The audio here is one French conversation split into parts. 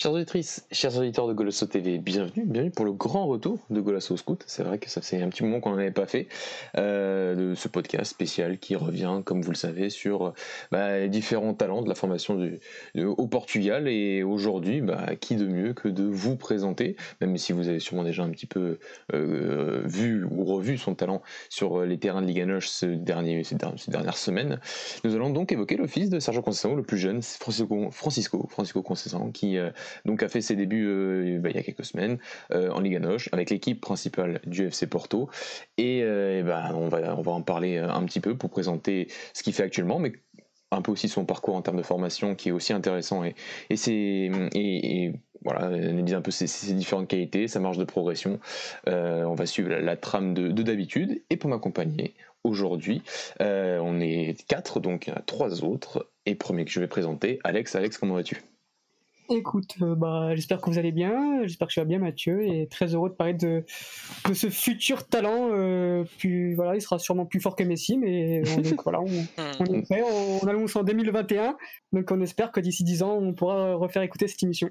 Chers auditrices, chers auditeurs de Golasso TV, bienvenue, bienvenue pour le grand retour de Golasso Scout. C'est vrai que ça fait un petit moment qu'on n'en avait pas fait euh, de ce podcast spécial qui revient, comme vous le savez, sur bah, les différents talents de la formation au Portugal. Et aujourd'hui, bah, qui de mieux que de vous présenter, même si vous avez sûrement déjà un petit peu euh, vu ou revu son talent sur les terrains de Liga Noche ce dernier, ces, dernières semaines. Nous allons donc évoquer le fils de Sergio Conceição, le plus jeune, Francisco, Francisco, Francisco Conceição, qui euh, donc a fait ses débuts euh, bah, il y a quelques semaines euh, en Liga Noche avec l'équipe principale du FC Porto. Et, euh, bah, on, va, on va en parler un petit peu pour présenter ce qu'il fait actuellement, mais un peu aussi son parcours en termes de formation qui est aussi intéressant et, et c'est et, analyser un peu ses, différentes qualités, sa marge de progression. on va suivre la, trame de, d'habitude et pour m'accompagner aujourd'hui, on est quatre donc il y en a trois autres et premier que je vais présenter, Alex. Alex, comment vas-tu? Écoute, euh, bah, j'espère que vous allez bien, j'espère que tu vas bien Mathieu, et très heureux de parler de, de ce futur talent. Euh, plus, voilà, il sera sûrement plus fort que Messi, mais on, donc, voilà, on, est prêt, on, annonce en 2021, donc on espère que d'ici 10 ans, on pourra refaire écouter cette émission.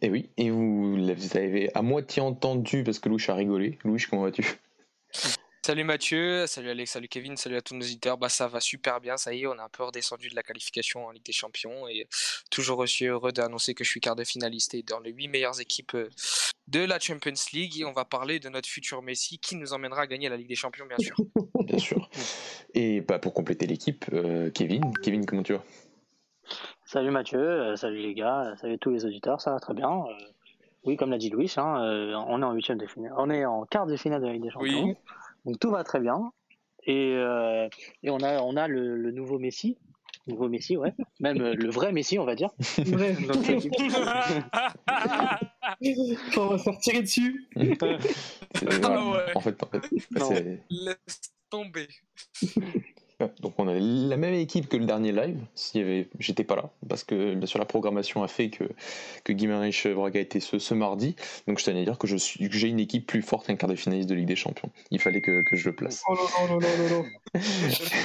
Et oui, et vous, vous avez à moitié entendu parce que Louis a rigolé. Louis, comment vas-tu? Salut Mathieu, salut Alex, salut Kevin, salut à tous nos auditeurs. Bah ça va super bien, ça y est, on a un peu redescendu de la qualification en Ligue des Champions et toujours aussi heureux d'annoncer que je suis quart de finaliste et dans les 8 meilleures équipes euh, de la Champions League et on va parler de notre futur Messi qui nous emmènera à gagner la Ligue des Champions bien sûr. bien sûr. Et bah, pour compléter l'équipe, euh, Kevin, Kevin comment tu vas? Salut Mathieu, euh, salut les gars, salut tous les auditeurs, ça va très bien. oui, comme l'a dit Louis, hein, on est en huitième de finale, on est en quart de finale de la Ligue des Champions. Oui. Donc tout va très bien. Et, euh, et on a, on a le, le, nouveau Messi. Nouveau Messi, ouais. Même euh, le vrai Messi, on va dire. Vrai. on va faire tirer dessus. Ah ouais. En fait, en fait Laisse tomber. Donc on a la même équipe que le dernier live. Avait, j'étais pas là parce que bien sûr la programmation a fait que que Guimarães Braga était ce, ce mardi. Donc je tenais à dire que j'ai une équipe plus forte qu'un quart de finaliste de Ligue des Champions. Il fallait que, que je le place. Oh non non non non non.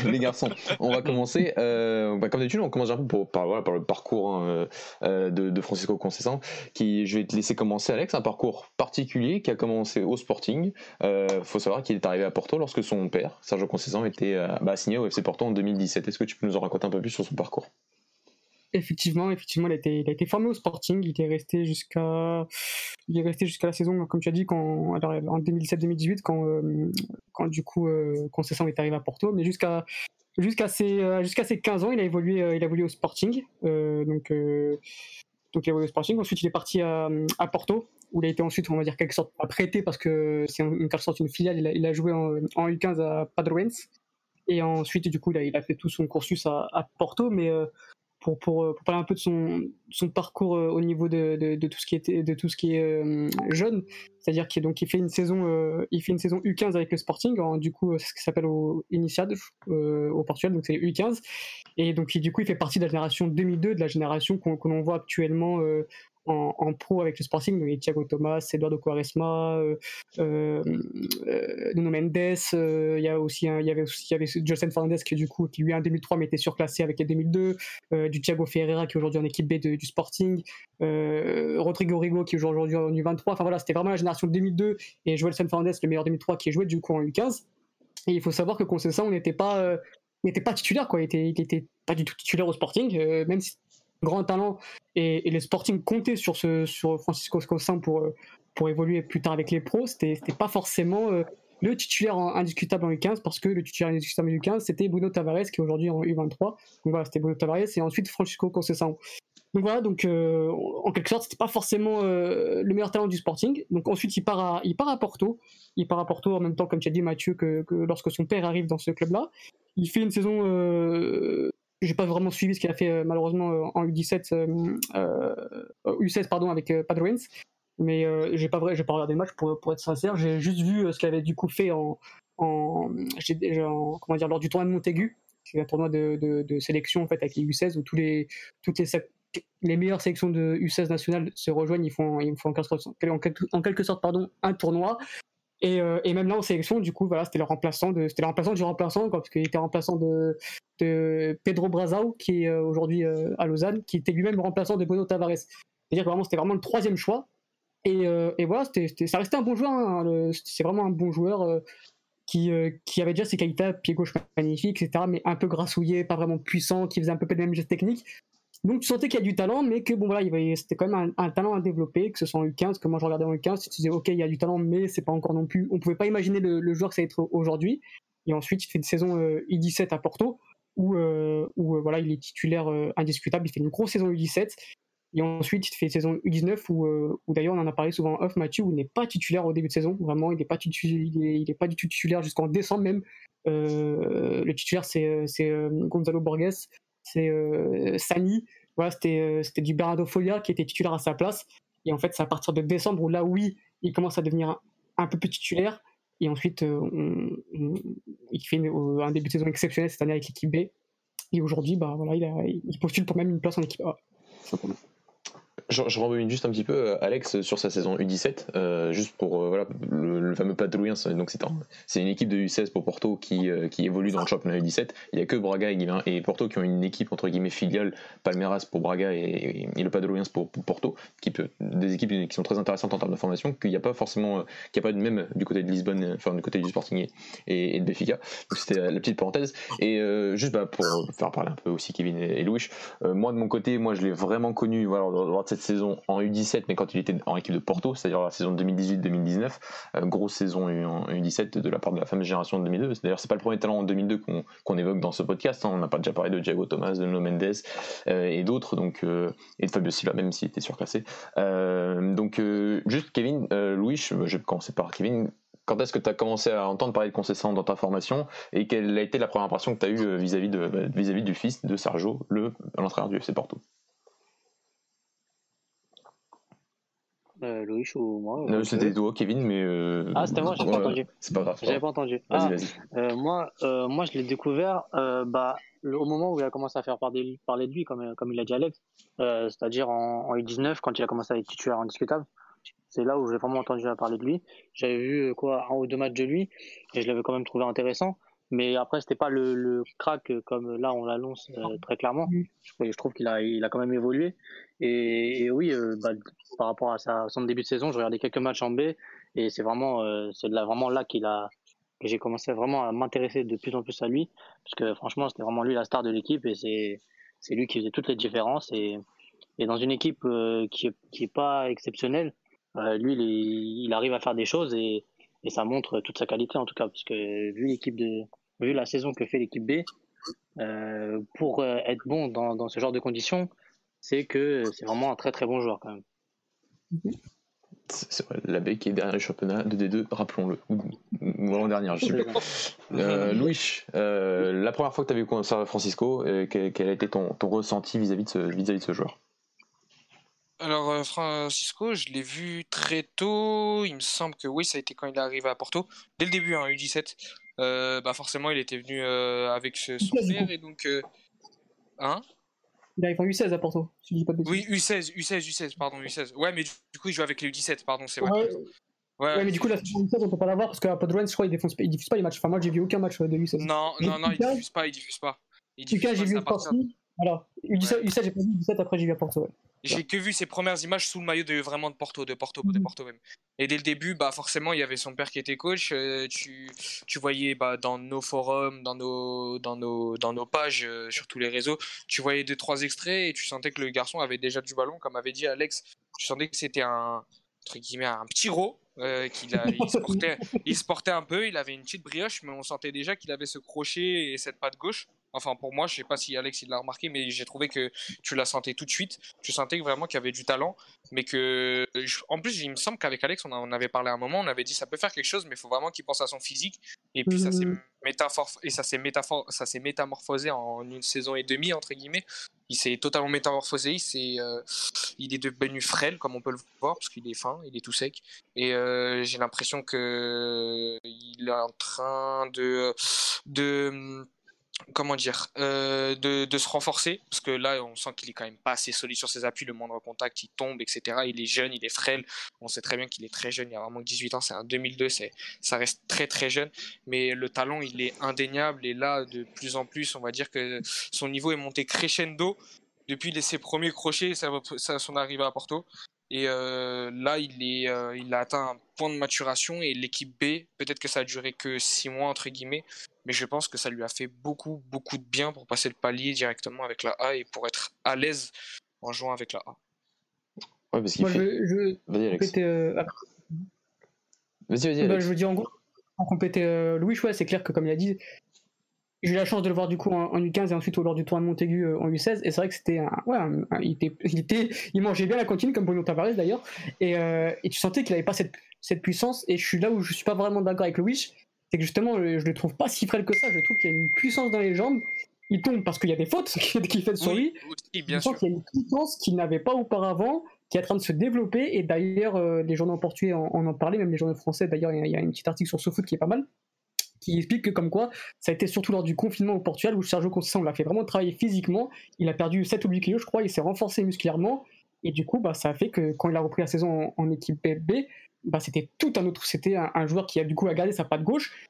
Les garçons, on va commencer. Euh, bah, comme d'habitude, on commence un peu pour, par, voilà, par le parcours hein, euh, de, de, Francisco Conceição. Qui, je vais te laisser commencer, Alex. Un parcours particulier qui a commencé au Sporting. Euh, faut savoir qu'il est arrivé à Porto lorsque son père, Sergio Conceição, était euh, bah, signé au FC Porto en 2017. Est-ce que tu peux nous en raconter un peu plus sur son parcours? Effectivement, effectivement, il a été, formé au Sporting. Il est resté jusqu'à, il est resté jusqu'à la saison, comme tu as dit, quand, alors, en 2017-2018, quand, euh, quand du coup, euh, Concession est arrivé à Porto, mais jusqu'à jusqu'à ses, euh, jusqu'à ses 15 ans, il a évolué, euh, il a évolué au Sporting. Euh, donc, donc il a Sporting. Ensuite, il est parti à, à, Porto, où il a été ensuite, on va dire, quelque sorte prêté parce que c'est en quelque sorte une filiale. Il a, il a joué en, en, U15 à Padroens. Et ensuite, du coup, il a, il a fait tout son cursus à, Porto, mais pour, pour, pour, parler un peu de son, parcours euh, au niveau de, tout ce qui était de tout ce qui est euh, jeune, c'est-à-dire qu'il il fait une saison euh, il fait une saison U15 avec le Sporting, en, du coup ce qui s'appelle au Initiade au Portugal, donc c'est U15 et donc du coup il fait partie de la génération 2002, de la génération qu'on l'on voit actuellement en, pro avec le Sporting, donc Thiago Thomas, Eduardo Quaresma, euh, euh, Nuno Mendes, euh, il y a aussi il y avait aussi il y avait Fernandez qui du coup qui lui en 2003 mais était surclassé avec les 2002, euh, du Thiago Ferreira qui est aujourd'hui en équipe B du Sporting, euh, Rodrigo Rigo qui est aujourd'hui en U23, enfin voilà c'était vraiment la génération 2002 et Joelson Fernandez le meilleur 2003 qui est joué du coup en U15 et il faut savoir que Conceição on n'était pas n'était pas titulaire quoi. Il était, il était pas du tout titulaire au Sporting même si grand talent et, et, le Sporting comptait sur, ce, sur Francisco Scossin pour, euh, pour évoluer plus tard avec les pros, c'était pas forcément euh, le titulaire indiscutable en U15 parce que le titulaire indiscutable en U15 c'était Bruno Tavares qui est aujourd'hui en U23. Donc voilà, c'était Bruno Tavares et ensuite Francisco Conceição. Donc voilà, donc euh, en quelque sorte, c'était pas forcément le meilleur talent du Sporting. Donc ensuite, il part à, il part à Porto. Il part à Porto en même temps, comme tu as dit Mathieu, que, que lorsque son père arrive dans ce club-là. il fait une saison. J'ai pas vraiment suivi ce qu'il a fait malheureusement en U17, U16 pardon avec Padre mais j'ai pas pas regardé le match pour, pour être sincère. J'ai juste vu ce qu'il avait du coup fait en, en, comment dire lors du tournoi de Montaigu, qui est un tournoi de, de, sélection en fait avec les U16 où tous les toutes les les meilleures sélections de U16 nationales se rejoignent, ils font, ils font en, quelque, en, quelque, sorte pardon, un tournoi. Et, euh, et, même là en sélection, du coup, voilà, c'était le remplaçant c'était le remplaçant du remplaçant, quoi, parce qu'il était remplaçant de, Pedro Brazao, qui est euh, aujourd'hui euh, à Lausanne, qui était lui-même remplaçant de Bruno Tavares. C'est-à-dire que vraiment, c'était vraiment le troisième choix. Et, et voilà, c'était, ça restait un bon joueur. Hein, c'est vraiment un bon joueur qui, qui avait déjà ses qualités, pied gauche magnifique, etc., mais un peu grassouillé, pas vraiment puissant, qui faisait un peu les mêmes gestes techniques. Donc tu sentais qu'il y a du talent, mais que bon voilà, c'était quand même un, talent à développer, que ce soit en U15, que moi je regardais en U15, tu disais ok, il y a du talent, mais c'est pas encore non plus. On pouvait pas imaginer le, joueur que ça allait être aujourd'hui. Et ensuite, il fait une saison U17 à Porto, où, euh, euh, voilà, il est titulaire euh, indiscutable. Il fait une grosse saison U17. Et ensuite, il fait une saison U19 où, d'ailleurs on en a parlé souvent off, Mathieu, où il n'est pas titulaire au début de saison. Vraiment, il n'est pas, il pas du tout titulaire jusqu'en décembre même. le titulaire, c'est Gonzalo Borges c'est euh, Sani. Voilà, c'était, euh, du Bernardo Folia qui était titulaire à sa place. Et en fait, c'est à partir de décembre où là, oui, il commence à devenir un, peu plus titulaire. Et ensuite, euh, il fait un début de saison exceptionnel cette année avec l'équipe B. Et aujourd'hui, bah, voilà, il, il, postule pour même une place en équipe A. Je, je rembobine juste un petit peu, euh, Alex, sur sa saison U17, euh, juste pour euh, voilà, le, fameux Padrouins. Donc c'est une équipe de U16 pour Porto qui, qui évolue dans le championnat U17. Il n'y a que Braga et, Porto qui ont une équipe entre guillemets filiale, Palmeiras pour Braga et, le Padrouins pour, Porto, qui peut, des équipes qui sont très intéressantes en termes de formation, qu'il n'y a pas forcément, qu'il n'y a pas de même du côté de Lisbonne, du côté du Sporting et, de Benfica. C'était la petite parenthèse. Et juste bah, pour faire parler un peu aussi Kevin et, Louis, moi de mon côté, moi je l'ai vraiment connu lors de cette saison en U17, mais quand il était en équipe de Porto, c'est-à-dire la saison 2018-2019, euh, grosse saison en U17 de la part de la fameuse génération de 2002. D'ailleurs, c'est pas le premier talent en 2002 qu'on évoque dans ce podcast. Hein. On n'a pas déjà parlé de Diego Thomas, de No Mendes euh, et d'autres, donc euh, et de Fabio Silva, même s'il était surclassé. donc, juste Kevin, Louis, je vais commencer par Kevin quand est-ce que tu as commencé à entendre parler de concession dans ta formation et quelle a été la première impression que tu as eue vis-à-vis vis -vis du fils de Sergio, l'entraîneur du FC Porto? Euh, Louis ou moi Non, c'était toi, Kevin, mais. Euh, ah, c'était moi, j'ai pas entendu. C'est pas grave. J'avais pas entendu. Vas-y, ah, vas-y. Euh, moi, euh, moi, je l'ai découvert euh, bah, au moment où il a commencé à faire parler, parler de lui, comme, comme il a dit Alex, euh, c'est-à-dire en, en U19, quand il a commencé à être titulaire indiscutable. C'est là où j'ai vraiment entendu parler de lui. J'avais vu quoi un ou deux matchs de lui et je l'avais quand même trouvé intéressant. Mais après, c'était pas le, le crack comme là on l'annonce euh, très clairement. Je, je trouve qu'il a, il a quand même évolué. Et, et oui, euh, bah, par rapport à sa, son début de saison, je regardais quelques matchs en B et c'est vraiment, euh, c'est là, vraiment là qu'il a, que j'ai commencé vraiment à m'intéresser de plus en plus à lui. Parce que franchement, c'était vraiment lui la star de l'équipe et c'est, c'est lui qui faisait toutes les différences. Et, et dans une équipe qui, qui est pas exceptionnelle, lui, il, il arrive à faire des choses et, et ça montre toute sa qualité en tout cas. Parce que vu l'équipe de, vu la saison que fait l'équipe B, euh, pour euh, être bon dans, dans, ce genre de conditions, c'est que c'est vraiment un très très bon joueur quand même. C'est vrai, la B qui est derrière le championnat de D2, rappelons-le, ou, l'an dernier, je sais plus. Euh, Louis, euh, la première fois que tu as vu à Francisco, quel, quel, a été ton, ton ressenti vis-à-vis de, vis -vis de ce joueur? Alors Francisco, je l'ai vu très tôt. Il me semble que oui, ça a été quand il est arrivé à Porto, dès le début, hein, U17. Euh, bah forcément, il était venu euh, avec son père et donc. Euh, hein? Il arrive en U16 à Porto, si je dis pas de Oui, U16, U16, U16, pardon, U16. Ouais, mais du coup, il joue avec les U17, pardon, c'est vrai. Ouais. Ouais, mais du coup, la saison U16, on peut pas l'avoir parce qu'à Podrens, je crois, il diffuse, il diffuse pas les matchs. Enfin, moi, j'ai vu aucun match de U16. Non, non, non, il diffuse pas, il diffuse pas. Il diffuse j'ai vu au Porto. Voilà. U17, U16 j'ai pas vu, U17, après, j'ai vu à Porto, ouais. J'ai que vu ses premières images sous le maillot de vraiment de Porto, de Porto, de mhm. Porto même. Et dès le début, bah forcément, il y avait son père qui était coach. Euh, tu, tu voyais bah, dans nos forums, dans nos, dans nos, dans nos pages, euh, sur tous les réseaux, tu voyais deux trois extraits et tu sentais que le garçon avait déjà du ballon, comme avait dit Alex. Tu sentais que c'était un entre guillemets un petit ro. Euh, qu'il il, se portait, il se portait un peu, il avait une petite brioche, mais on sentait déjà qu'il avait ce crochet et cette patte gauche. Enfin, pour moi, je sais pas si Alex il l'a remarqué, mais j'ai trouvé que tu la sentais tout de suite. Tu sentais vraiment qu'il y avait du talent, mais que. En plus, il me semble qu'avec Alex, on en avait parlé à un moment, on avait dit ça peut faire quelque chose, mais il faut vraiment qu'il pense à son physique. Et puis, ça s'est et ça s'est ça s'est métamorphosé en une saison et demie entre guillemets. Il s'est totalement métamorphosé. Il euh, il est devenu frêle, comme on peut le voir, parce qu'il est fin, il est tout sec. Et euh, j'ai l'impression que il est en train de de comment dire, euh, de, se renforcer, parce que là, on sent qu'il est quand même pas assez solide sur ses appuis, le moindre contact, il tombe, etc. Il est jeune, il est frêle, on sait très bien qu'il est très jeune, il a vraiment 18 ans, c'est un 2002, c'est, ça reste très très jeune, mais le talent, il est indéniable, et là, de plus en plus, on va dire que son niveau est monté crescendo depuis ses premiers crochets, ça, son arrivée à Porto. Et euh, là, il, est, euh, il a atteint un point de maturation et l'équipe B, peut-être que ça a duré que 6 mois, entre guillemets, mais je pense que ça lui a fait beaucoup, beaucoup de bien pour passer le palier directement avec la A et pour être à l'aise en jouant avec la A. Ouais, parce qu'il fait... je, Vas-y, Alex. Euh, vas-y, vas-y. Bah, je veux dire, en gros, en compléter euh, Louis, ouais, c'est clair que, comme il a dit, j'ai eu la chance de le voir du coup en, U15 et ensuite lors du tournoi de Montaigu euh, en U16 et c'est vrai que c'était un, ouais, il, était, il, était, il mangeait bien la cantine comme Bruno Tavares d'ailleurs et, et, tu sentais qu'il n'avait pas cette, cette, puissance et je suis là où je suis pas vraiment d'accord avec Louis c'est que justement, je le trouve pas si frêle que ça. Je trouve qu'il y a une puissance dans les jambes. Il tombe parce qu'il y a des fautes qui fait sur lui. bien je qu'il y a une puissance qu'il n'avait pas auparavant, qui est en train de se développer. Et d'ailleurs, euh, les journaux portugais en, en, en parlaient, même les journaux français. D'ailleurs, il y, a un petit article sur SoFoot qui est pas mal, qui explique que comme quoi, ça a été surtout lors du confinement au Portugal où Sergio Conceição l'a fait vraiment travailler physiquement. Il a perdu 7 ou 8 kilos, je crois. Il s'est renforcé musculairement. Et du coup, bah, ça a fait que quand il a repris la saison en, équipe B, bah, c'était tout un autre. C'était un, joueur qui a du coup a gardé sa patte gauche,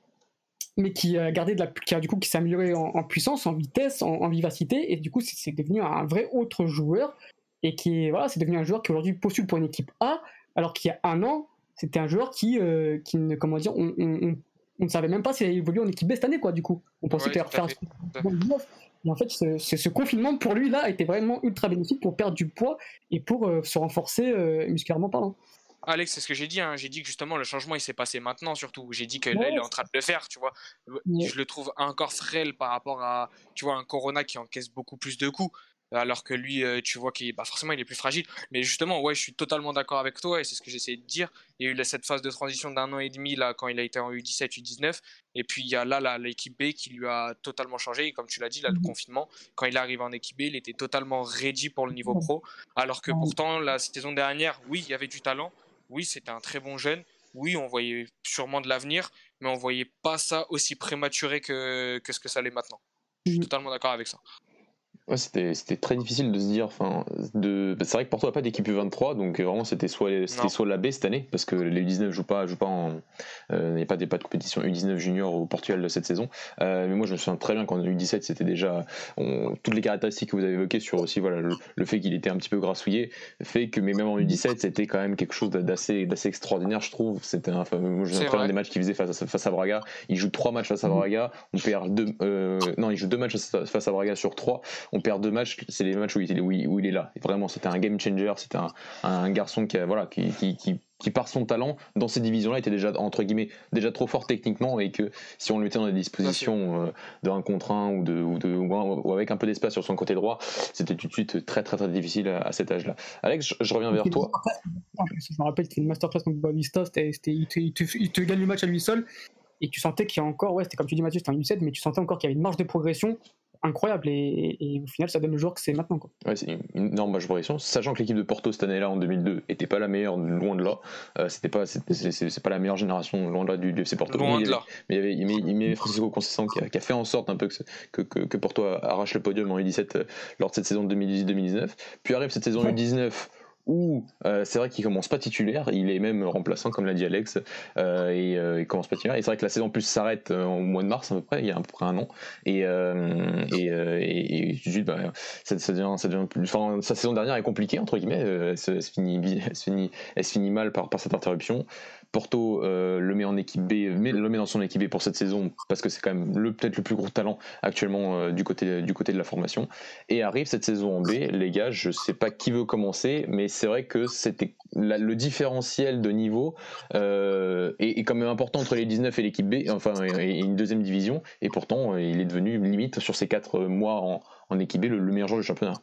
mais qui a gardé de la, qui a du coup qui s'est amélioré en, puissance, en vitesse, en, vivacité, et du coup c'est devenu un vrai autre joueur, et qui voilà, c'est devenu un joueur qui aujourd'hui postule pour une équipe A, alors qu'il y a un an, c'était un joueur qui, euh, qui ne, comment dire, on, on, ne savait même pas s'il allait évoluer en équipe B cette année, quoi, du coup. On pensait qu'il allait refaire un et en fait, ce, ce, confinement pour lui là été vraiment ultra bénéfique pour perdre du poids et pour euh, se renforcer euh, musculairement parlant. Alex, c'est ce que j'ai dit. Hein. J'ai dit que justement le changement il s'est passé maintenant surtout. J'ai dit que là il est en train de le faire, tu vois. Je le trouve encore frêle par rapport à, tu vois, un Corona qui encaisse beaucoup plus de coups alors que lui, euh, tu vois qu'il bah forcément il est plus fragile. Mais justement, ouais, je suis totalement d'accord avec toi et c'est ce que j'essaie de dire. Il y a eu cette phase de transition d'un an et demi là quand il a été en U17, U19, et puis il y a là l'équipe B qui lui a totalement changé. Et comme tu l'as dit, là le mmh confinement, quand il arrive en équipe B, il était totalement ready pour le niveau pro. Alors que pourtant la saison dernière, oui, il y avait du talent, oui, c'était un très bon jeune, oui, on voyait sûrement de l'avenir, mais on voyait pas ça aussi prématuré que, que ce que ça l'est maintenant. Je suis mmh totalement d'accord avec ça. Ouais, c'était très difficile de se dire. Enfin, de... C'est vrai que Porto n'a pas d'équipe U23, donc euh, vraiment c'était soit, soit la B cette année, parce que les U19 ne jouent pas, jouent pas en. Euh, il n'y a pas, pas de compétition U19 junior au Portugal de cette saison. Euh, mais moi je me souviens très bien qu'en U17 c'était déjà. toutes les caractéristiques que vous avez évoquées sur aussi voilà, le, fait qu'il était un petit peu grassouillé, fait que mais même en U17 c'était quand même quelque chose d'assez extraordinaire, je trouve. C'était un, moi, je me souviens des matchs qu'il faisait face à, face à Braga. Il joue trois matchs face à Braga, on perd deux. non, il joue deux matchs face à Braga sur trois on perd deux matchs, c'est les matchs où il, où où il est là. vraiment, c'était un game changer, c'était un, un, garçon qui, voilà, qui, qui, qui, par son talent, dans ces divisions-là, était déjà, entre guillemets, déjà trop fort techniquement et que si on le mettait dans des dispositions euh, de 1 contre 1 ou, de, ou, de, ou avec un peu d'espace sur son côté droit, c'était tout de suite très très très difficile à, cet âge-là. Alex, je, reviens vers toi. Je me rappelle, c'était une masterclass contre Bavista, il, te, il, te, il te gagne le match à lui seul et tu sentais qu'il y a encore, ouais, c'était comme tu dis Mathieu, c'était un U7, mais tu sentais encore qu'il y avait une marge de progression incroyable et, au final ça donne le joueur que c'est maintenant quoi. Ouais, c'est une énorme progression, sachant que l'équipe de Porto cette année-là en 2002 était pas la meilleure loin de là, euh, c'était pas c'est, pas la meilleure génération loin de là du, FC Porto. Loin de là. Mais il y avait il met, Francisco Conceição qui a, qui a, fait en sorte un peu que, que, que, Porto arrache le podium en U17 euh, lors de cette saison 2018-2019. Puis arrive cette saison U19 où euh, c'est vrai qu'il commence pas titulaire, il est même remplaçant comme l'a dit Alex, euh, et euh, il commence pas titulaire. Et c'est vrai que la saison plus s'arrête au mois de mars à peu près, il y a à peu près un an, et et, et, bah, ça, devient, ça devient plus, enfin, sa saison dernière est compliquée entre guillemets, elle se, finit, elle se finit, elle se finit mal par, par cette interruption. Porto le met en équipe B, le met dans son équipe B pour cette saison parce que c'est quand même le peut-être le plus gros talent actuellement du côté du côté de la formation. Et arrive cette saison en B, les gars, je sais pas qui veut commencer, mais c'est vrai que c'était le différentiel de niveau est, est, quand même important entre les 19 et l'équipe B, enfin et une deuxième division, et pourtant il est devenu limite sur ces quatre mois en, en équipe B le, meilleur joueur du championnat.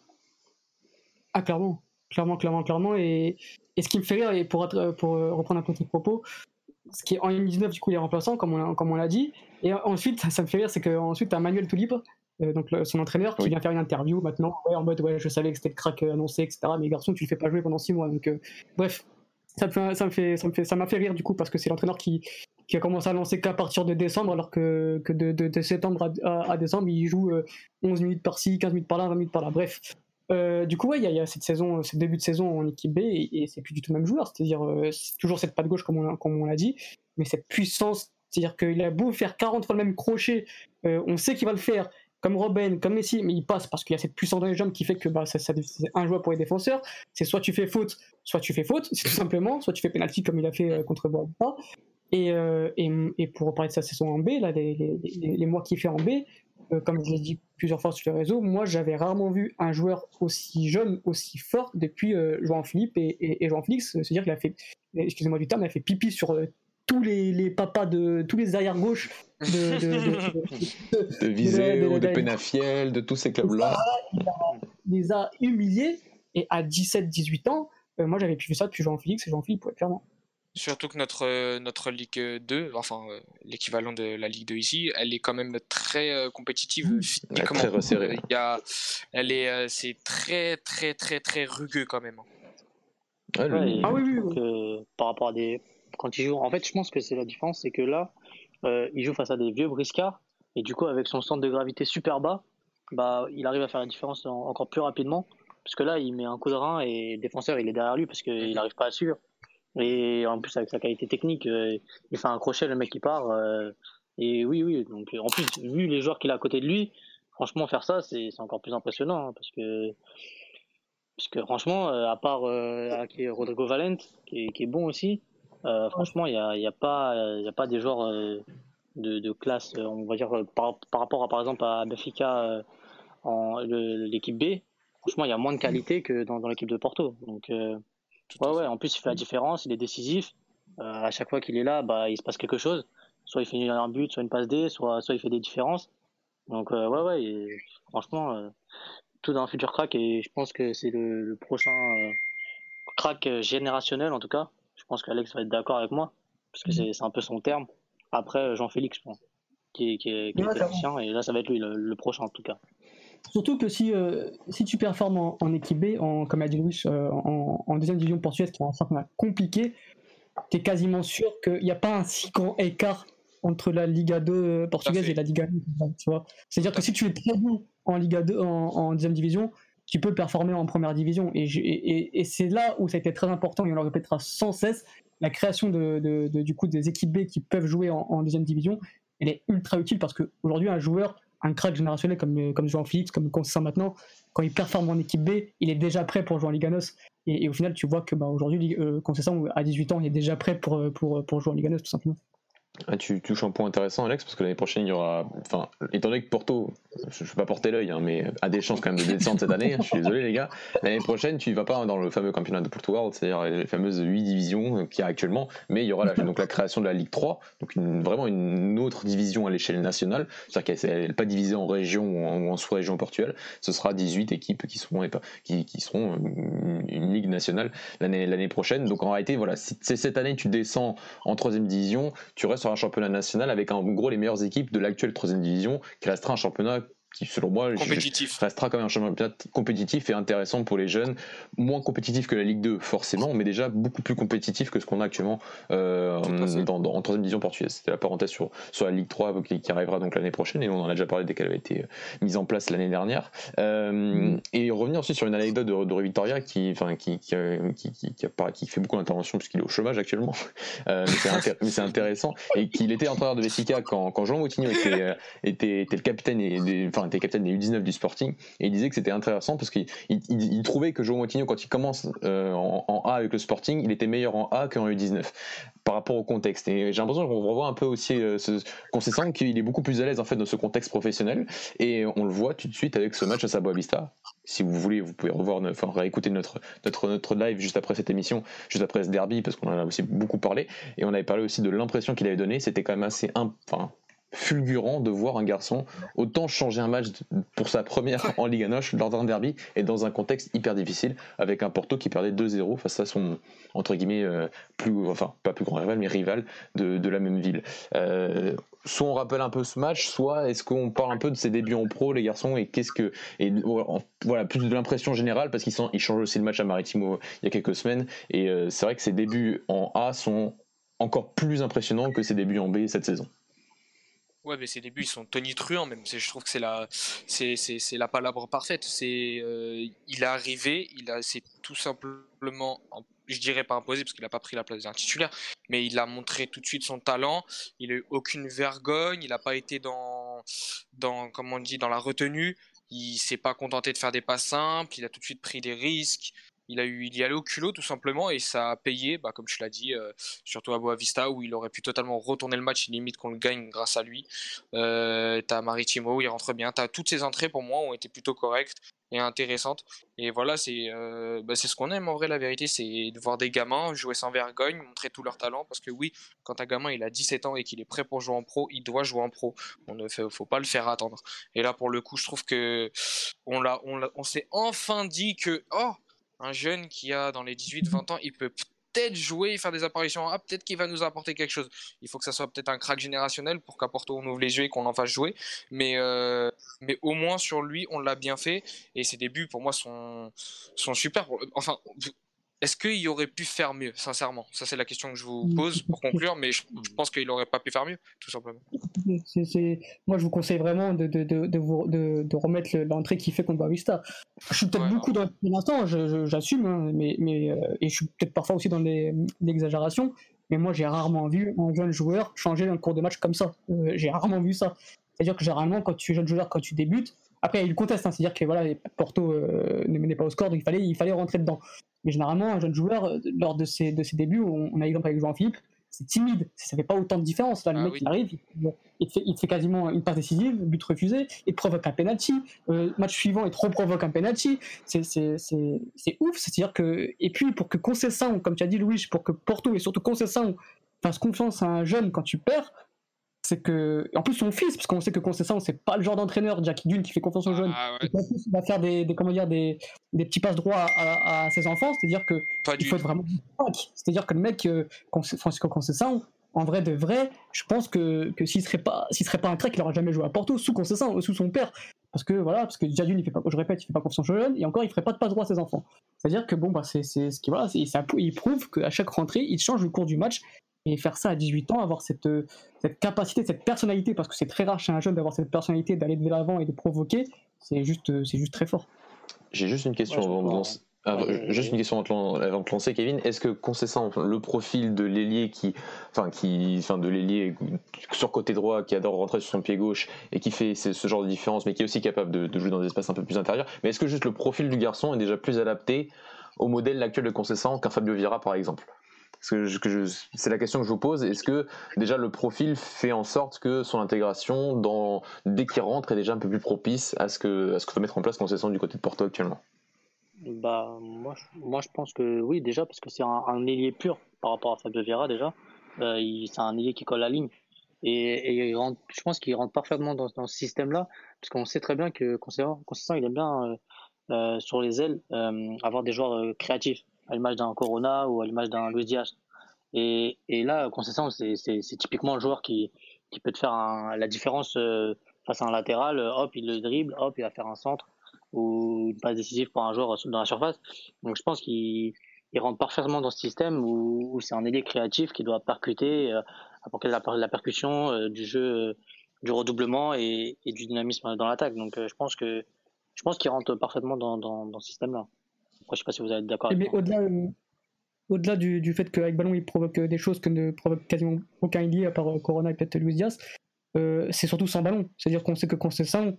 Ah clairement, clairement, clairement, clairement. Et, et ce qui me fait rire, et pour, pour reprendre un peu tes propos, ce qui est en U19 du coup les remplaçants, comme on, comme on l'a dit. Et ensuite, ça, me fait rire, c'est qu'ensuite tu as Manuel Toulip, euh, donc son entraîneur, qui vient faire une interview maintenant, en mode ouais, je savais que c'était le crack euh, annoncé, etc. Mais garçon, tu le fais pas jouer pendant six mois. Donc euh, bref, ça fait, ça fait, ça me fait, ça m'a fait rire du coup parce que c'est l'entraîneur qui, qui a commencé à lancer qu'à partir de décembre, alors que, que de, de, septembre à, décembre, il joue 11 minutes par-ci, 15 minutes par-là, 20 minutes par-là. Bref. Du coup, ouais, il y, a cette saison, ce début de saison en équipe B, et, c'est plus du tout le même joueur. C'est-à-dire, c'est toujours cette patte gauche, comme on, l'a dit, mais cette puissance, c'est-à-dire qu'il a beau faire 40 fois le même crochet, on sait qu'il va le faire, comme Robin, comme Messi, mais il passe parce qu'il y a cette puissance dans les jambes qui fait que bah, ça, c'est un joueur pour les défenseurs. C'est soit tu fais faute, soit tu fais faute, c'est tout simplement, soit tu fais penalty comme il a fait euh, contre Bordeaux. Et, euh, pour reparler de sa saison en B, là, les, les, les mois qu'il fait en B, euh, comme je l'ai dit plusieurs fois sur les réseaux, moi j'avais rarement vu un joueur aussi jeune, aussi fort depuis Jean Philippe et, et, et Jean Félix. C'est-à-dire qu'il a fait, excusez-moi du terme, il a fait pipi sur tous les, les, papas de tous les arrières gauches de, de, de, de de Penafiel, de tous ces clubs-là. Il les a humiliés et à 17-18 ans, euh, moi j'avais pu ça depuis Jean-Philippe et Jean-Philippe, ouais, clairement. Surtout que notre, euh, notre Ligue 2, enfin euh, l'équivalent de la Ligue 2 ici, elle est quand même très compétitive mmh. Très resserrée. Il y a, elle est, c'est très très très très rugueux quand même. ah oui, oui, oui. par rapport à des quand il joue. En fait, je pense que c'est la différence, c'est que là, euh, il joue face à des vieux briscards, et du coup, avec son centre de gravité super bas, bah, il arrive à faire la différence encore plus rapidement. Parce que là, il met un coup de rein et le défenseur, il est derrière lui parce qu'il n'arrive pas à suivre. Et en plus, avec sa qualité technique, euh, il fait un crochet, le mec il part. Euh, et oui, oui. Donc, en plus, vu les joueurs qu'il a à côté de lui, franchement, faire ça, c'est encore plus impressionnant. Hein, parce que parce que franchement, à part Rodrigo Valente, qui est, bon aussi, euh, franchement, il n'y a, a, pas, a pas des joueurs euh, de, de, classe, euh, on va dire, par, par, rapport à, par exemple, à Benfica en l'équipe B. Franchement, il y a moins de qualité que dans, dans l'équipe de Porto. Donc, ouais, ouais, en plus, il fait la différence, il est décisif. à chaque fois qu'il est là, bah, il se passe quelque chose. Soit il fait un but, soit une passe D, soit, soit il fait des différences. Donc, ouais, ouais, franchement, tout dans un futur crack et je pense que c'est le, le, prochain crack générationnel en tout cas je pense qu'Alex va être d'accord avec moi, parce que mhm. c'est un peu son terme. Après, euh, Jean-Félix, qui, qui, est, qui et là, ça va être lui, le, prochain en tout cas. Surtout que si, euh, si tu performes en, équipe B, en, comme a dit Louis, euh, en, deuxième division portugaise, qui est un certain compliqué, tu es quasiment sûr qu'il n'y a pas un si grand écart entre la Liga 2 portugaise et la Liga 1. Tu vois C'est-à-dire que si tu es très bon en Liga 2, en, deuxième division, tu peux performer en première division. Et, et, c'est là où ça a été très important, et on le répétera sans cesse, la création de, du coup des équipes B qui peuvent jouer en, deuxième division, elle est ultra utile parce qu'aujourd'hui, un joueur, un crack générationnel comme, comme Jean Philippe, comme Concessin maintenant, quand il performe en équipe B, il est déjà prêt pour jouer en Liganos. Et, et au final, tu vois que bah, aujourd'hui, euh, à 18 ans, il est déjà prêt pour, pour, pour jouer en Liganos, tout simplement. Ah, tu touches un point intéressant, Alex, parce que l'année prochaine, il y aura. Enfin, étant donné que Porto, je ne vais pas porter l'œil, hein, mais a des chances quand même de descendre cette année, je suis désolé, les gars. L'année prochaine, tu ne vas pas dans le fameux championnat de Porto World, c'est-à-dire les fameuses 8 divisions qu'il y a actuellement, mais il y aura la, donc la création de la Ligue 3, donc vraiment une autre division à l'échelle nationale, c'est-à-dire qu'elle n'est pas divisée en régions ou en, sous-régions portuelles, ce sera 18 équipes qui seront, qui, seront une, Ligue nationale l'année prochaine. Donc en réalité, voilà, si cette année tu descends en 3 division, tu restes un championnat national avec en gros les meilleures équipes de l'actuelle troisième division, qui restera un championnat qui selon moi restera quand même un championnat compétitif et intéressant pour les jeunes, moins compétitif que la Ligue 2 forcément, mais déjà beaucoup plus compétitif que ce qu'on a actuellement euh, dans, en troisième division portugaise. C'était la parenthèse sur, sur la Ligue 3 qui, arrivera donc l'année prochaine et on en a déjà parlé dès qu'elle avait été euh, mise en place l'année dernière. Euh. Et revenir aussi sur une anecdote de, de Victoria qui, enfin, qui, qui, qui, qui, fait beaucoup d'interventions puisqu'il est au chômage actuellement, mais c'est intéressant et qu'il était entraîneur de Vesica quand, quand Jean Moutinho était, était, était, le capitaine et enfin était capitaine des U19 du Sporting, et il disait que c'était intéressant parce qu'il il, trouvait que João Moutinho, quand il commence en, en, A avec le Sporting, il était meilleur en A qu'en U19 par rapport au contexte. Et j'ai l'impression qu'on revoit un peu aussi ce sent qu'il est beaucoup plus à l'aise en fait dans ce contexte professionnel, et on le voit tout de suite avec ce match à Saboavista. Si vous voulez, vous pouvez revoir, enfin réécouter notre notre notre live juste après cette émission, juste après ce derby, parce qu'on en a aussi beaucoup parlé, et on avait parlé aussi de l'impression qu'il avait donné. C'était quand même assez, fulgurant de voir un garçon autant changer un match pour sa première en Ligue Noche lors d'un derby et dans un contexte hyper difficile avec un Porto qui perdait 2-0 face à son entre guillemets euh, plus enfin pas plus grand rival mais rival de, la même ville. Euh, soit on rappelle un peu ce match, soit est-ce qu'on parle un peu de ses débuts en pro les garçons et qu'est-ce que et voilà plus de l'impression générale parce qu'ils changent aussi le match à Maritimo il y a quelques semaines et euh, c'est vrai que ses débuts en A sont encore plus impressionnants que ses débuts en B cette saison. Ouais, mais ses débuts, ils sont tonitruants même. Je trouve que c'est la, la palabre parfaite. C'est, euh, il est arrivé, il a, c'est tout simplement, je dirais pas imposé parce qu'il n'a pas pris la place d'un titulaire, mais il a montré tout de suite son talent. Il a eu aucune vergogne. Il n'a pas été dans, dans, comment on dit, dans la retenue. Il s'est pas contenté de faire des pas simples. Il a tout de suite pris des risques. Il, a eu, il y allait au culot tout simplement et ça a payé, bah, comme tu l'as dit, euh, surtout à Boavista où il aurait pu totalement retourner le match, limite qu'on le gagne grâce à lui. Euh, t'as Maritimo, il rentre bien. T'as toutes ses entrées pour moi ont été plutôt correctes et intéressantes. Et voilà, c'est euh, bah, c'est ce qu'on aime en vrai, la vérité, c'est de voir des gamins jouer sans vergogne, montrer tout leur talent. Parce que oui, quand un gamin il a 17 ans et qu'il est prêt pour jouer en pro, il doit jouer en pro. On ne faut pas le faire attendre. Et là, pour le coup, je trouve que on, l'a, on, on s'est enfin dit que, oh, un jeune qui a dans les 18-20 ans, il peut peut-être jouer faire des apparitions ah, peut-être qu'il va nous apporter quelque chose. Il faut que ça soit peut-être un crack générationnel pour qu'à Porto on ouvre les yeux et qu'on en fasse jouer. Mais, euh, mais au moins sur lui, on l'a bien fait. Et ses débuts, pour moi, sont, sont super. Enfin, est-ce qu'il aurait pu faire mieux, sincèrement? Ça, c'est la question que je vous pose pour conclure, mais je, pense qu'il n'aurait pas pu faire mieux, tout simplement. Moi, je vous conseille vraiment de, de, de, vous, de, remettre l'entrée qui fait contre Bavista. Je suis peut-être beaucoup dans l'instant, j'assume, hein, mais, mais, euh, et je suis peut-être parfois aussi dans l'exagération, mais moi, j'ai rarement vu un jeune joueur changer un cours de match comme ça. Euh, j'ai rarement vu ça. C'est-à-dire que généralement, quand tu es jeune joueur, quand tu débutes, après, il conteste, hein, c'est-à-dire que voilà, Porto euh, ne menait pas au score, donc il fallait, il fallait rentrer dedans. Mais généralement, un jeune joueur, euh, lors de ses, de ses débuts, on, a l'exemple avec Jean-Philippe, c'est timide, ça fait pas autant de différence. Là, le ah mec, il arrive, il, te fait, quasiment une passe décisive, but refusé, il provoque un penalty, euh, match suivant, il te reprovoque un penalty. C'est ouf, c'est-à-dire que. Et puis, pour que Concession, comme tu as dit, Louis, pour que Porto et surtout Concession fasse confiance à un jeune quand tu perds, c'est que en plus son fils parce qu'on sait que Concession c'est pas le genre d'entraîneur Jackie Dune qui fait confiance aux jeunes. ah, il va faire des, comment dire des, des, petits passes droits à, ses enfants c'est à dire que il faut être vraiment c'est à dire que le mec euh, Francisco en vrai de vrai je pense que, que s'il serait pas s'il serait pas un trek il aurait jamais joué à Porto sous Concession sous son père. Parce que voilà parce que Jadune il fait pas je répète il fait pas confiance aux jeunes et encore il ferait pas de passe droit à ses enfants. C'est à dire que bon bah c'est ce qui voilà il prouve qu'à chaque rentrée il change le cours du match et faire ça à 18 ans, avoir cette, cette capacité, cette personnalité, parce que c'est très rare chez un jeune d'avoir cette personnalité, d'aller de l'avant et de provoquer, c'est juste, c'est juste très fort. J'ai juste une question avant de lancer. juste une question avant de lancer, Kevin. Est-ce que concernant le profil de l'ailier qui, enfin, qui, enfin, de l'ailier sur côté droit qui adore rentrer sur son pied gauche et qui fait ce genre de différence, mais qui est aussi capable de, de jouer dans des espaces un peu plus intérieurs, mais est-ce que juste le profil du garçon est déjà plus adapté au modèle actuel de Concessant qu'un Fabio Vieira par exemple? C'est la question que je vous pose. Est-ce que déjà le profil fait en sorte que son intégration, dès qu'il rentre, est déjà un peu plus propice à ce que, à ce que peut mettre en place Concession du côté de Porto actuellement? Bah, moi, moi, je pense que oui, déjà, parce que c'est un, ailier pur par rapport à Fabio Vieira, déjà. Euh, c'est un ailier qui colle la ligne. Et, je pense qu'il rentre parfaitement dans, ce système-là, parce qu'on sait très bien que Concession, il aime bien euh, euh, sur les ailes avoir des joueurs créatifs à l'image d'un Corona ou à l'image d'un Luis Diaz. Et, et là, Concession, c'est typiquement le joueur qui, qui peut te faire la différence euh, face à un latéral. Hop, il le dribble, hop, il va faire un centre ou une passe décisive pour un joueur dans la surface. Donc je pense qu'il rentre parfaitement dans ce système où, c'est un ailier créatif qui doit percuter, euh, apporter la, la percussion euh, du jeu, du redoublement et, et du dynamisme dans l'attaque. Donc je pense je pense qu'il rentre parfaitement dans, dans, dans ce système-là. Après, je sais pas si vous êtes d'accord. Mais au-delà, euh, au-delà du, du, fait qu'avec ballon il provoque des choses que ne provoque quasiment aucun ailier à part euh, Corona et peut-être Luis Diaz, euh, c'est surtout sans ballon. C'est-à-dire qu'on sait que Concession,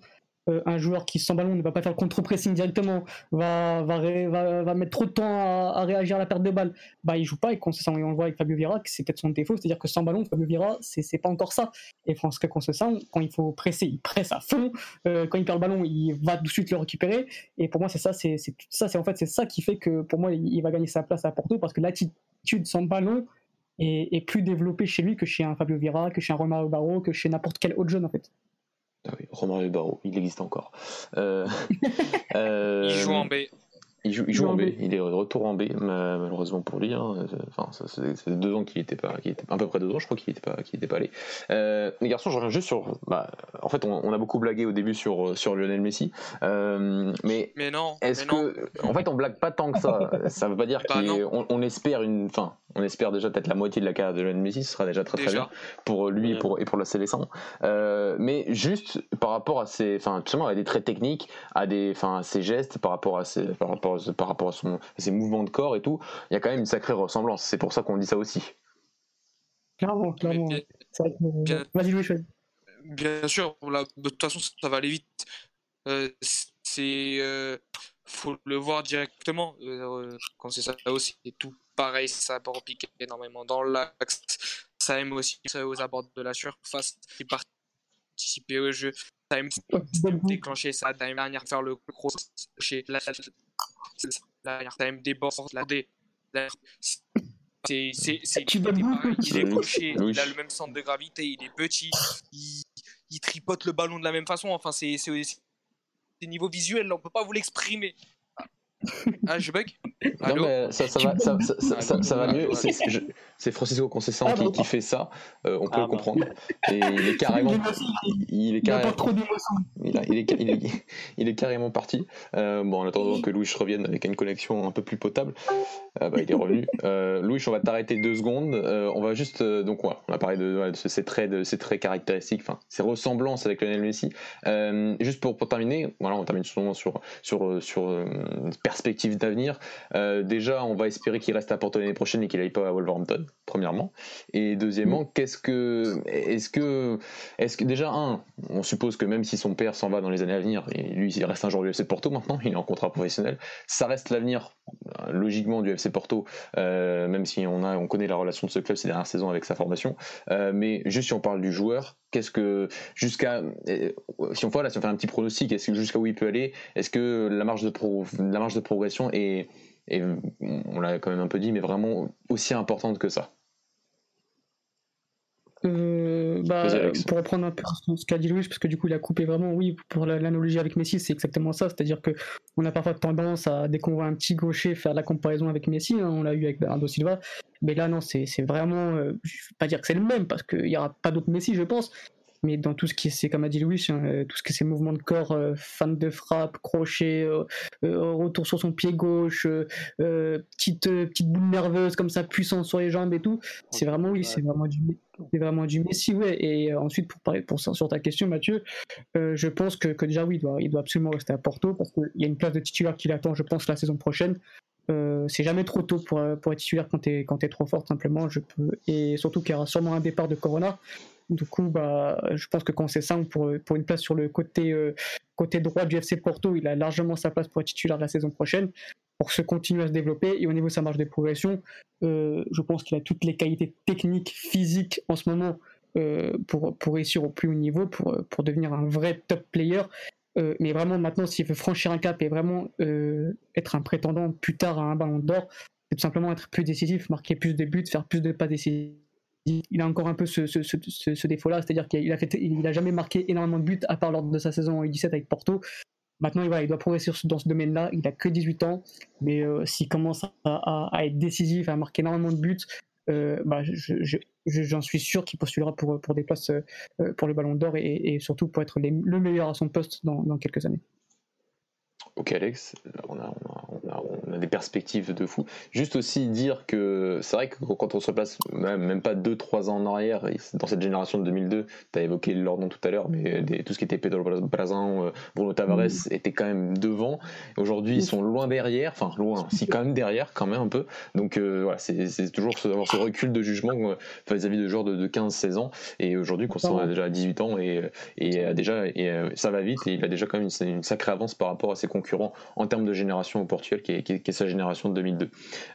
euh, un joueur qui sans ballon ne va pas faire le contre-pressing directement, va, va, va, mettre trop de temps à, réagir à la perte de balle, bah il joue pas et on, on le voit avec Fabio Vieira, c'est peut-être son défaut, c'est-à-dire que sans ballon, Fabio Vieira, c'est pas encore ça. Et François Concession, quand il faut presser, il presse à fond, euh, quand il perd le ballon, il va tout de suite le récupérer. Et pour moi, c'est ça, c'est ça, c'est en fait c'est ça qui fait que pour moi, il, va gagner sa place à Porto parce que l'attitude sans ballon est, plus développée chez lui que chez un Fabio Vieira, que chez un Romario Barro, que chez n'importe quel autre jeune en fait. Ah oui, Romario Barreau, il existe encore. Euh, il joue en B. Il joue, en B. Il est de retour en B, malheureusement pour lui. Hein. Enfin, c'est deux ans qu'il était pas, qu'il était à peu près deux ans, je crois qu'il était pas, qu'il était pas allé. Euh, les garçons, je reviens juste sur. Bah, en fait, on, a beaucoup blagué au début sur sur Lionel Messi, euh, mais. Mais non. Est-ce que, en fait, on blague pas tant que ça. ça veut pas dire bah qu'on on espère une. Enfin, on espère déjà peut-être la moitié de la carrière de Lionel Messi, ce sera déjà très très bien pour lui et pour et pour la sélection. Euh, mais juste par rapport à ses, enfin, tout simplement à des traits techniques, à des, enfin, ses gestes, par rapport à ses, par rapport par rapport à, son, ses mouvements de corps et tout, il y a quand même une sacrée ressemblance. C'est pour ça qu'on dit ça aussi. Clairement, clairement. Bien, bien, sûr, de toute façon, ça va aller vite. Euh, c'est euh, faut le voir directement euh, quand c'est ça aussi et tout pareil ça peut piquer énormément dans l'axe ça aime aussi ça aux abords de la surface et participer au jeu. Ça aime déclencher ça dernière faire le gros chez la, la déborde, la dé. C'est, c'est, c'est, il est gaucher, il a le même centre de gravité, il est petit, il, il tripote le ballon de la même façon. Enfin, c'est, c'est, c'est niveau visuel, on peut pas vous l'exprimer. Ah, je bug? Non, mais ça, ça, va, ça, ça, ça, va mieux. C'est Francisco Concessant ah, qui, qui, fait ça. Euh, on peut ah, le comprendre. Et il est carrément. Il est carrément. Il, il, est, il, est, il est carrément parti. Euh, bon, en attendant que Louis revienne avec une connexion un peu plus potable, euh, bah, il est revenu. Louis, on va t'arrêter deux secondes. On va juste. Donc, ouais, on a parlé de, de, ces traits, de ces traits caractéristiques, enfin, ces ressemblances avec Lionel Messi. juste pour, pour terminer, voilà, on termine souvent sur, sur, sur perspective d'avenir. Déjà, on va espérer qu'il reste à Porto l'année prochaine et qu'il n'aille pas à Wolverhampton, premièrement. Et deuxièmement, mm. qu'est-ce que, est-ce que, est-ce que déjà un, on suppose que même si son père s'en va dans les années à venir, et lui, il reste un joueur du FC Porto maintenant, il est en contrat professionnel, ça reste l'avenir logiquement du FC Porto, euh, même si on a, on connaît la relation de ce club ces dernières saisons avec sa formation. Euh, mais juste si on parle du joueur, qu'est-ce que jusqu'à, si on là, si on fait un petit pronostic, est-ce que jusqu'à où il peut aller, est-ce que la marge de pro, la marge de progression est, on l'a quand même un peu dit, mais vraiment aussi importante que ça. Euh, bah, pour reprendre un peu ce qu'a dit Louis, parce que du coup il a coupé vraiment, oui, pour l'analogie avec Messi, c'est exactement ça, c'est-à-dire que on a parfois tendance à, dès qu'on voit un petit gaucher, faire la comparaison avec Messi, hein, on l'a eu avec Bernardo Silva, mais là non, c'est vraiment, euh, je ne veux pas dire que c'est le même, parce qu'il n'y aura pas d'autre Messi, je pense, mais dans tout ce qui est, comme a dit Louis, hein, euh, tout ce qui est ses mouvements de corps, euh, fan de frappe, crochet, euh, retour sur son pied gauche, petite, petite boule nerveuse comme ça, puissance sur les jambes et tout, c'est vraiment, oui, c'est vraiment du, c'est vraiment du Messi, ouais. Et ensuite, pour parler pour sur ta question, Mathieu, je pense que, que, déjà, oui, il doit, il doit absolument rester à Porto parce qu'il y a une place de titulaire qui l'attend, je pense, la saison prochaine. c'est jamais trop tôt pour, pour être titulaire quand t'es quand es trop fort simplement je peux et surtout qu'il y aura sûrement un départ de Corona du coup, bah, je pense que quand c'est simple pour, pour une place sur le côté, euh, côté droit du FC Porto, il a largement sa place pour être titulaire la saison prochaine, pour se continuer à se développer. Et au niveau de sa marge de progression, euh, je pense qu'il a toutes les qualités techniques, physiques en ce moment euh, pour, pour réussir au plus haut niveau, pour, pour devenir un vrai top player. mais vraiment, maintenant, s'il veut franchir un cap et vraiment être un prétendant plus tard à un ballon d'or, c'est tout simplement être plus décisif, marquer plus de buts, faire plus de pas décisifs il a encore un peu ce, défaut-là, c'est-à-dire qu'il a, jamais marqué énormément de buts à part lors de sa saison en U17 avec Porto. Maintenant, il doit progresser dans ce domaine-là. Il a que 18 ans, mais euh, s'il commence à, être décisif, à marquer énormément de buts, euh, bah, j'en suis sûr qu'il postulera pour, pour des places euh, pour le Ballon d'Or et, surtout pour être le meilleur à son poste dans quelques années. Ok Alex, on a, on a, des perspectives de fou. Juste aussi dire que c'est vrai que quand on se replace même, pas 2-3 ans en arrière, dans cette génération de 2002, tu as évoqué leur nom tout à l'heure, mais tout ce qui était Pedro Brazin, Bruno Tavares mm. était quand même devant. Aujourd'hui, ils sont loin derrière, enfin loin, si quand même derrière, quand même un peu. Donc voilà, c'est toujours avoir ce recul de jugement vis-à-vis de joueurs de, 15-16 ans. Et aujourd'hui, on a déjà 18 ans et, et déjà, et, ça va vite et il a déjà quand même une, une sacrée avance par rapport à ses concurrents en termes de génération au Portugal, qui est, sa génération de 2002.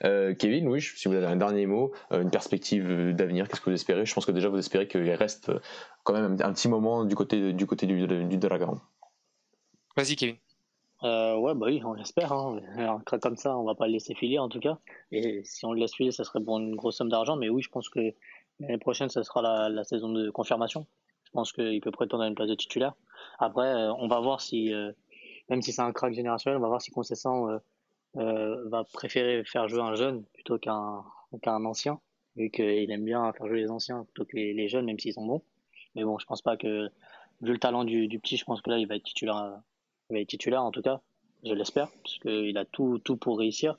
Euh, Kevin, oui, si vous avez un dernier mot, euh, une perspective d'avenir, qu'est-ce que vous espérez? Je pense que déjà vous espérez qu'il reste euh, quand même un, petit moment du côté du côté du, du, Dragon. Vas-y, Kevin. ouais, bah oui, on l'espère. Hein. Un crack comme ça, on va pas le laisser filer en tout cas. Et si on le laisse filer, ça serait pour une grosse somme d'argent. Mais oui, je pense que l'année prochaine, ça sera la, la saison de confirmation. Je pense qu'il peut prétendre à une place de titulaire. Après, on va voir si même si c'est un crack générationnel, on va voir si Concessant euh, euh, va préférer faire jouer un jeune plutôt qu'un qu'un ancien, vu qu'il aime bien faire jouer les anciens plutôt que les, jeunes, même s'ils sont bons. Mais bon, je pense pas que, vu le talent du, petit, je pense que là, il va être titulaire, va être titulaire en tout cas, je l'espère, parce qu'il a tout, tout pour réussir.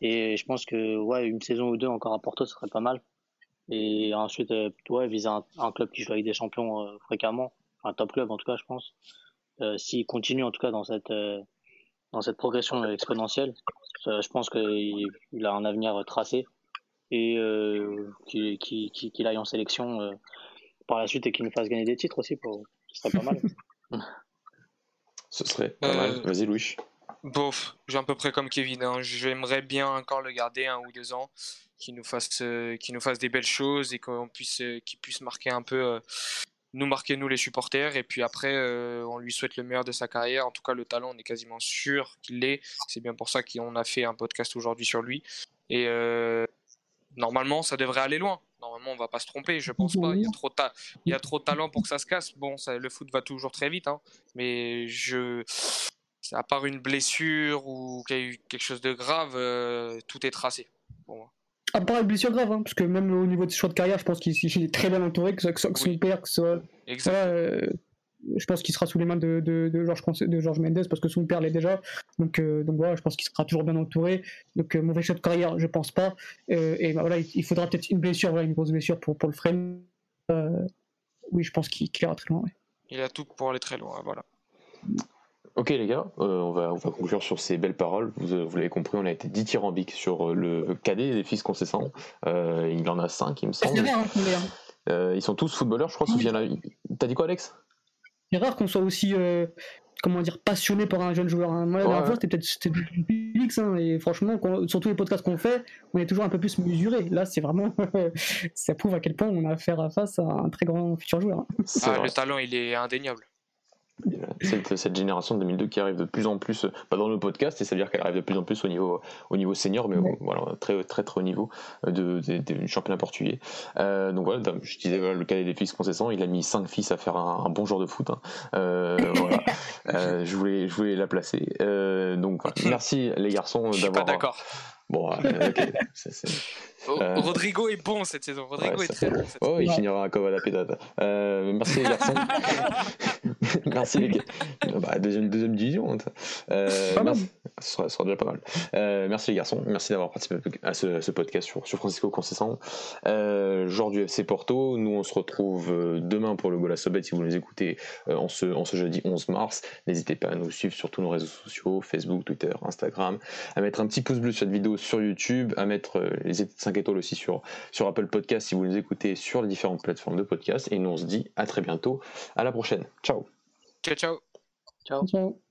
Et je pense que ouais, une saison ou deux encore à Porto, ce serait pas mal. Et ensuite, euh, ouais, viser un, club qui joue avec des champions fréquemment, un top club en tout cas, je pense. Euh, s'il continue en tout cas dans cette euh, dans cette progression exponentielle, je pense qu'il a un avenir tracé et euh, qu'il aille en sélection par la suite et qu'il nous fasse gagner des titres aussi, pour, ce serait pas mal. ce serait pas mal. Vas-y, Louis. Bof, j'ai à peu près comme Kevin. Hein. J'aimerais bien encore le garder un ou deux ans, qu'il nous fasse, nous fasse des belles choses et qu'on puisse, qu'il puisse marquer un peu nous marquer nous les supporters. Et puis après euh, on lui souhaite le meilleur de sa carrière. En tout cas le talent on est quasiment sûr qu'il l'est. C'est bien pour ça qu'on a fait un podcast aujourd'hui sur lui. Et euh, normalement ça devrait aller loin. Normalement on va pas se tromper. Je pense pas. Il y a trop il y a trop de talent pour que ça se casse. Bon le foot va toujours très vite hein, mais je à part une blessure ou quelque chose de grave euh, tout est tracé pour moi à part les blessures graves, hein, parce que même au niveau de ses choix de carrière, je pense qu'il est très bien entouré, que son père, que soit. Euh, je pense qu'il sera sous les mains de, de, de, Georges, de Georges Mendes, parce que son père l'est déjà. Donc, euh, donc voilà, je pense qu'il sera toujours bien entouré. Donc, euh, mauvais choix de carrière, je pense pas. et bah, voilà, il, faudra peut-être une blessure, voilà, une grosse blessure pour, pour le freiner. oui, je pense qu'il ira très loin. Il a tout pour aller très loin, voilà. Ok les gars, euh, on, va, on va conclure sur ces belles paroles. Vous, euh, vous l'avez compris, on a été dithyrambique sur euh, le cadet des fils concessants. Euh, il en a cinq, il me semble. Euh, ils sont tous footballeurs, je crois. Oui. T'as dit quoi, Alex? C'est rare qu'on soit aussi, comment dire, passionné par un jeune joueur. Hein. Moi, la dernière fois, c'était peut-être du public, hein, et franchement, sur tous les podcasts qu'on fait, on est toujours un peu plus mesuré. Là, c'est vraiment, ça prouve à quel point on a affaire à face à un très grand futur joueur. Hein. Ah, le talent, il est indéniable cette, cette, génération de 2002 qui arrive de plus en plus, pas dans nos podcasts, et ça veut dire qu'elle arrive de plus en plus au niveau, au niveau senior, mais voilà, très, très très haut niveau euh, de, du championnat portugais. Euh, donc voilà, je disais le cadet des fils concessants, il a mis 5 fils à faire un, bon genre de foot. Hein. Euh, voilà, euh, je voulais je voulais la placer. Euh, donc merci les garçons d'avoir. Pas d'accord. Bon, ok. Euh, Rodrigo est bon cette saison. Rodrigo est très bon. Cette oh, il finira comme à la pédade. Euh, merci les garçons. merci les gars. Bah, deuxième, deuxième division. Euh, merci. Ce sera, sera, déjà pas mal. Euh, merci les garçons. Merci d'avoir participé à ce, ce, podcast sur, sur Francisco Concessant. Euh, joueur du FC Porto. Nous, on se retrouve demain pour le Gola Sobet si vous nous écoutez en, ce, en ce jeudi 11 mars. N'hésitez pas à nous suivre sur tous nos réseaux sociaux Facebook, Twitter, Instagram. À mettre un petit pouce bleu sur cette vidéo sur YouTube. À mettre les 5 étoiles aussi sur, sur Apple Podcast si vous nous écoutez sur les différentes plateformes de podcast. Et nous, on se dit à très bientôt. À la prochaine. Ciao. Ciao, ciao. Ciao. ciao.